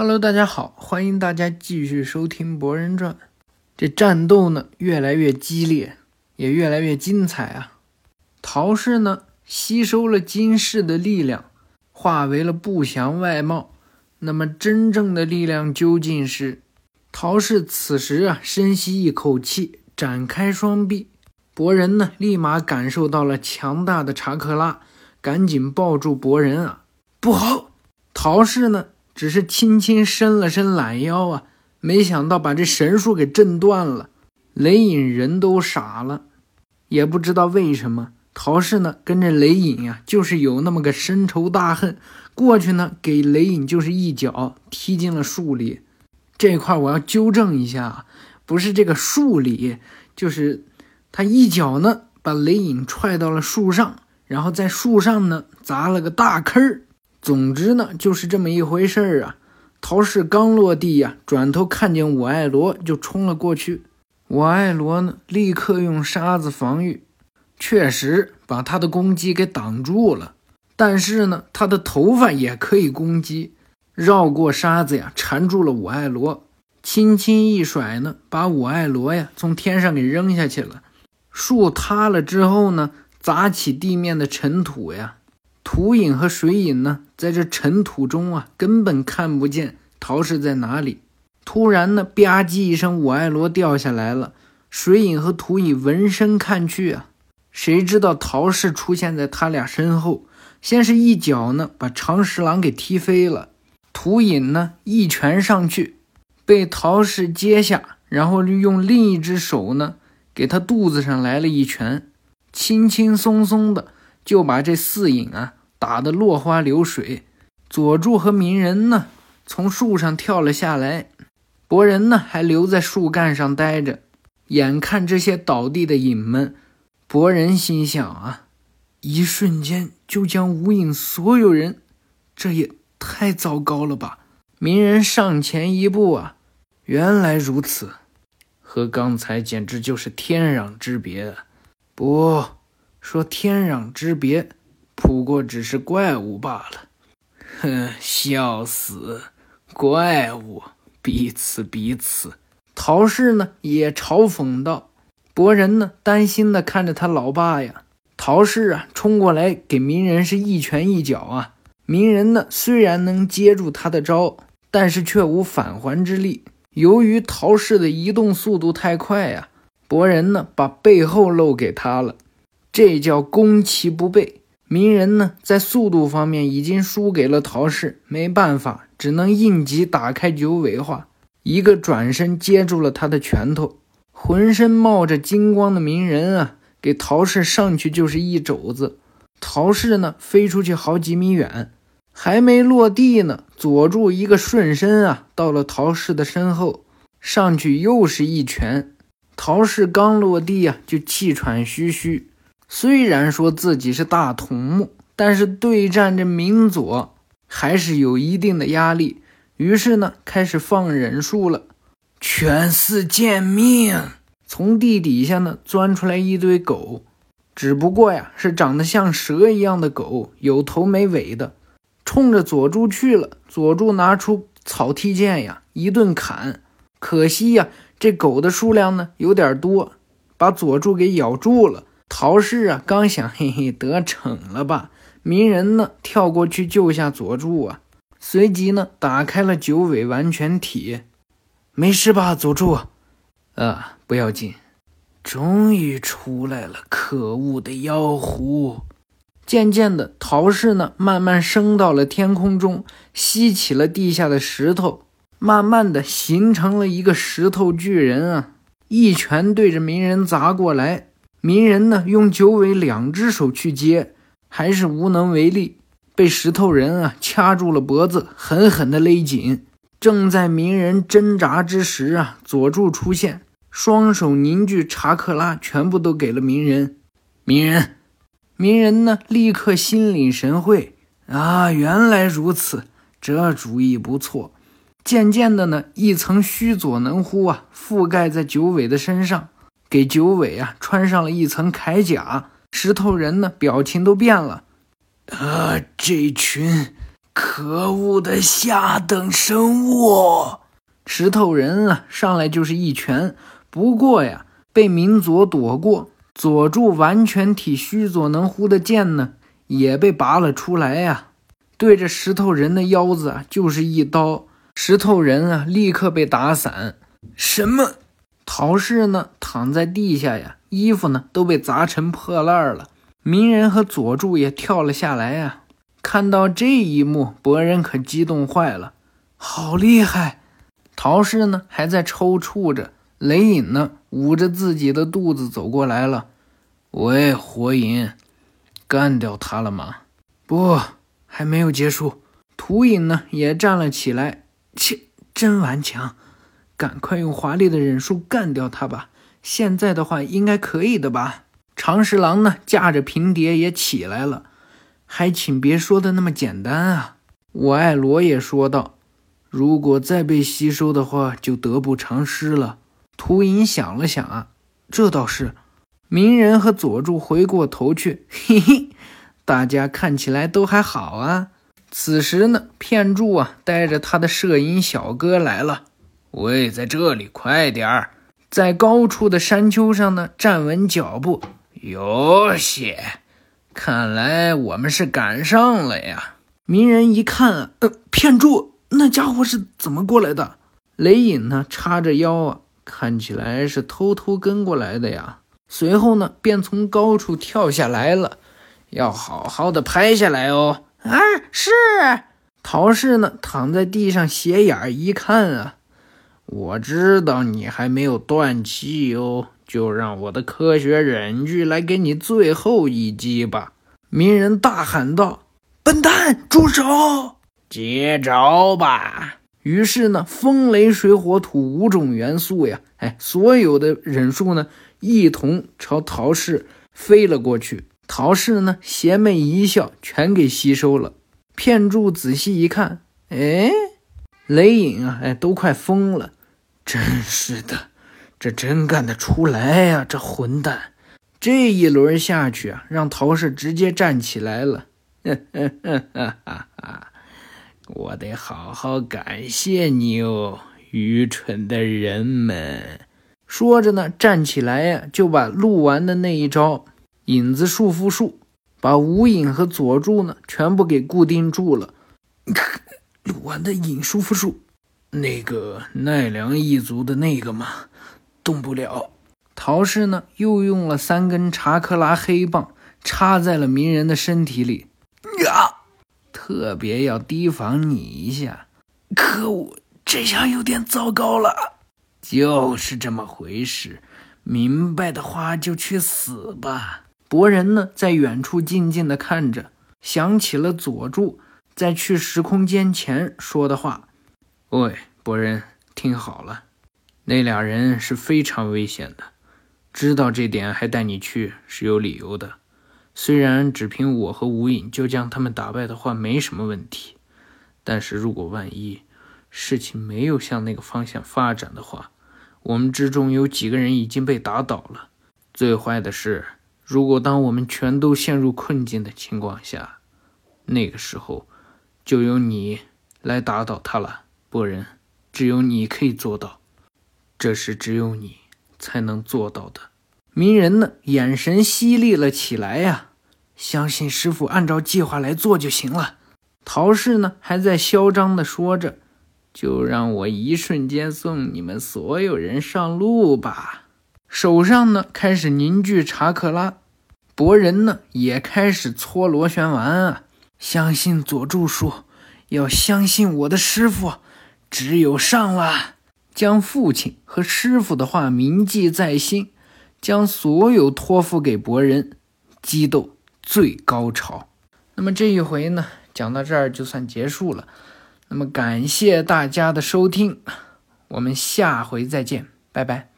Hello，大家好，欢迎大家继续收听《博人传》。这战斗呢，越来越激烈，也越来越精彩啊！陶氏呢，吸收了金氏的力量，化为了不祥外貌。那么，真正的力量究竟是？陶氏此时啊，深吸一口气，展开双臂。博人呢，立马感受到了强大的查克拉，赶紧抱住博人啊！不好，陶氏呢？只是轻轻伸了伸懒腰啊，没想到把这神树给震断了。雷隐人都傻了，也不知道为什么陶氏呢跟这雷隐呀就是有那么个深仇大恨。过去呢给雷隐就是一脚踢进了树里。这块我要纠正一下，不是这个树里，就是他一脚呢把雷隐踹到了树上，然后在树上呢砸了个大坑儿。总之呢，就是这么一回事儿啊。陶氏刚落地呀，转头看见我爱罗，就冲了过去。我爱罗呢，立刻用沙子防御，确实把他的攻击给挡住了。但是呢，他的头发也可以攻击，绕过沙子呀，缠住了我爱罗，轻轻一甩呢，把我爱罗呀从天上给扔下去了。树塌了之后呢，砸起地面的尘土呀。土影和水影呢，在这尘土中啊，根本看不见陶氏在哪里。突然呢，吧唧一声，我爱罗掉下来了。水影和土影闻声看去啊，谁知道陶氏出现在他俩身后，先是一脚呢，把长十郎给踢飞了。土影呢，一拳上去，被陶氏接下，然后就用另一只手呢，给他肚子上来了一拳，轻轻松松的就把这四影啊。打得落花流水，佐助和鸣人呢，从树上跳了下来，博人呢还留在树干上待着。眼看这些倒地的影们，博人心想啊，一瞬间就将无影所有人，这也太糟糕了吧！鸣人上前一步啊，原来如此，和刚才简直就是天壤之别。不说天壤之别。不过只是怪物罢了，哼，笑死！怪物，彼此彼此。陶氏呢也嘲讽道。博人呢担心的看着他老爸呀。陶氏啊冲过来给鸣人是一拳一脚啊。鸣人呢虽然能接住他的招，但是却无返还之力。由于陶氏的移动速度太快呀，博人呢把背后露给他了，这叫攻其不备。鸣人呢，在速度方面已经输给了陶氏，没办法，只能应急打开九尾化，一个转身接住了他的拳头。浑身冒着金光的鸣人啊，给陶氏上去就是一肘子。陶氏呢，飞出去好几米远，还没落地呢，佐助一个顺身啊，到了陶氏的身后，上去又是一拳。陶氏刚落地啊，就气喘吁吁。虽然说自己是大筒木，但是对战这明佐还是有一定的压力。于是呢，开始放忍术了。犬饲贱命，从地底下呢钻出来一堆狗，只不过呀是长得像蛇一样的狗，有头没尾的，冲着佐助去了。佐助拿出草剃剑呀，一顿砍。可惜呀，这狗的数量呢有点多，把佐助给咬住了。陶氏啊，刚想嘿嘿得逞了吧？鸣人呢，跳过去救下佐助啊，随即呢，打开了九尾完全体。没事吧，佐助？啊，不要紧，终于出来了！可恶的妖狐！渐渐的，陶氏呢，慢慢升到了天空中，吸起了地下的石头，慢慢的形成了一个石头巨人啊！一拳对着鸣人砸过来。鸣人呢，用九尾两只手去接，还是无能为力，被石头人啊掐住了脖子，狠狠地勒紧。正在鸣人挣扎之时啊，佐助出现，双手凝聚查克拉，全部都给了鸣人。鸣人，鸣人呢，立刻心领神会啊，原来如此，这主意不错。渐渐的呢，一层须佐能乎啊，覆盖在九尾的身上。给九尾啊穿上了一层铠甲，石头人呢表情都变了。啊，这群可恶的下等生物！石头人啊，上来就是一拳。不过呀，被明佐躲过，佐助完全体须佐能乎的剑呢，也被拔了出来呀。对着石头人的腰子啊，就是一刀。石头人啊，立刻被打散。什么？陶氏呢？躺在地下呀，衣服呢都被砸成破烂了。鸣人和佐助也跳了下来呀。看到这一幕，博人可激动坏了，好厉害！陶氏呢还在抽搐着，雷隐呢捂着自己的肚子走过来了。喂，火影，干掉他了吗？不，还没有结束。土影呢也站了起来，切，真顽强！赶快用华丽的忍术干掉他吧！现在的话应该可以的吧？长十郎呢架着平碟也起来了。还请别说的那么简单啊！我爱罗也说道：“如果再被吸收的话，就得不偿失了。”秃鹰想了想啊，这倒是。鸣人和佐助回过头去，嘿嘿，大家看起来都还好啊。此时呢，片柱啊带着他的摄影小哥来了。喂，在这里，快点儿！在高处的山丘上呢，站稳脚步。有些。看来我们是赶上了呀！鸣人一看，呃，骗住，那家伙是怎么过来的？雷隐呢，叉着腰啊，看起来是偷偷跟过来的呀。随后呢，便从高处跳下来了，要好好的拍下来哦。啊，是。陶氏呢，躺在地上斜眼一看啊，我知道你还没有断气哦。就让我的科学忍具来给你最后一击吧！鸣人大喊道：“笨蛋，住手！接招吧！”于是呢，风雷水火土五种元素呀，哎，所有的忍术呢，一同朝陶氏飞了过去。陶氏呢，邪魅一笑，全给吸收了。片柱仔细一看，哎，雷影啊，哎，都快疯了！真是的。这真干得出来呀！这混蛋，这一轮下去啊，让陶氏直接站起来了。我得好好感谢你哦，愚蠢的人们！说着呢，站起来呀，就把录完的那一招影子束缚术，把无影和佐助呢全部给固定住了。录完的影束缚术，那个奈良一族的那个吗？动不了，陶氏呢又用了三根查克拉黑棒插在了鸣人的身体里，呀，特别要提防你一下。可恶，这下有点糟糕了。就是这么回事，明白的话就去死吧。博人呢在远处静静的看着，想起了佐助在去时空间前说的话。喂，博人，听好了。那俩人是非常危险的，知道这点还带你去是有理由的。虽然只凭我和无影就将他们打败的话没什么问题，但是如果万一事情没有向那个方向发展的话，我们之中有几个人已经被打倒了。最坏的是，如果当我们全都陷入困境的情况下，那个时候就由你来打倒他了，博人，只有你可以做到。这是只有你才能做到的。鸣人呢，眼神犀利了起来呀！相信师傅，按照计划来做就行了。陶氏呢，还在嚣张地说着：“就让我一瞬间送你们所有人上路吧！”手上呢，开始凝聚查克拉。博人呢，也开始搓螺旋丸啊！相信佐助说：“要相信我的师傅，只有上了。”将父亲和师傅的话铭记在心，将所有托付给博人，激斗最高潮。那么这一回呢，讲到这儿就算结束了。那么感谢大家的收听，我们下回再见，拜拜。